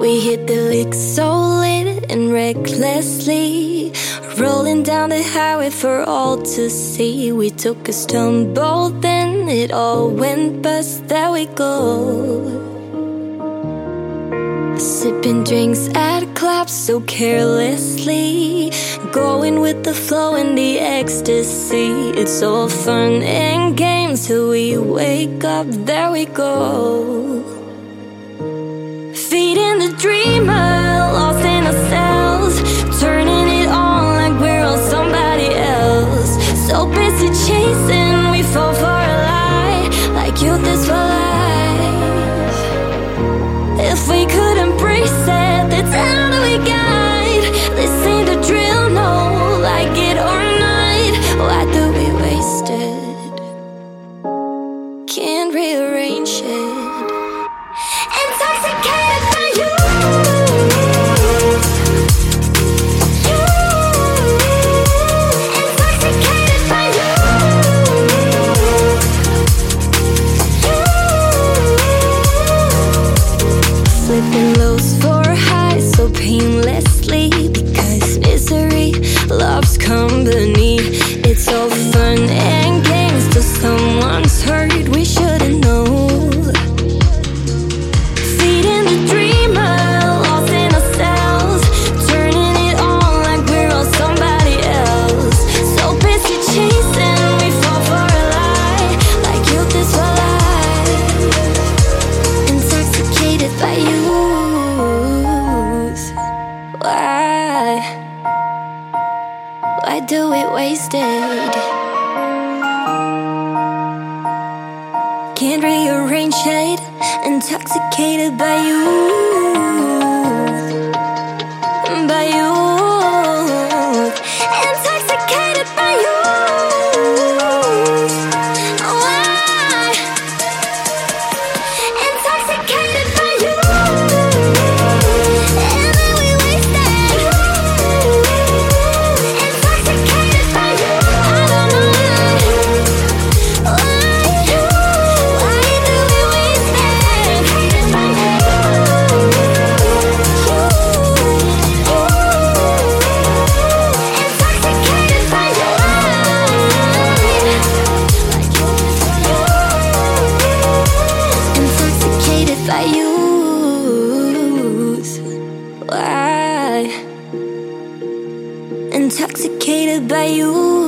We hit the lick so lit and recklessly Rolling down the highway for all to see. We took a stumble, then it all went bust. There we go. Sipping drinks at clubs so carelessly Going with the flow and the ecstasy. It's all fun and games till we wake up. There we go So busy chasing, we fall for a lie. Like youth is for life. If we could embrace it, You. Do it? Can't rearrange it. Intoxicated by you, I use? Why? Intoxicated by you.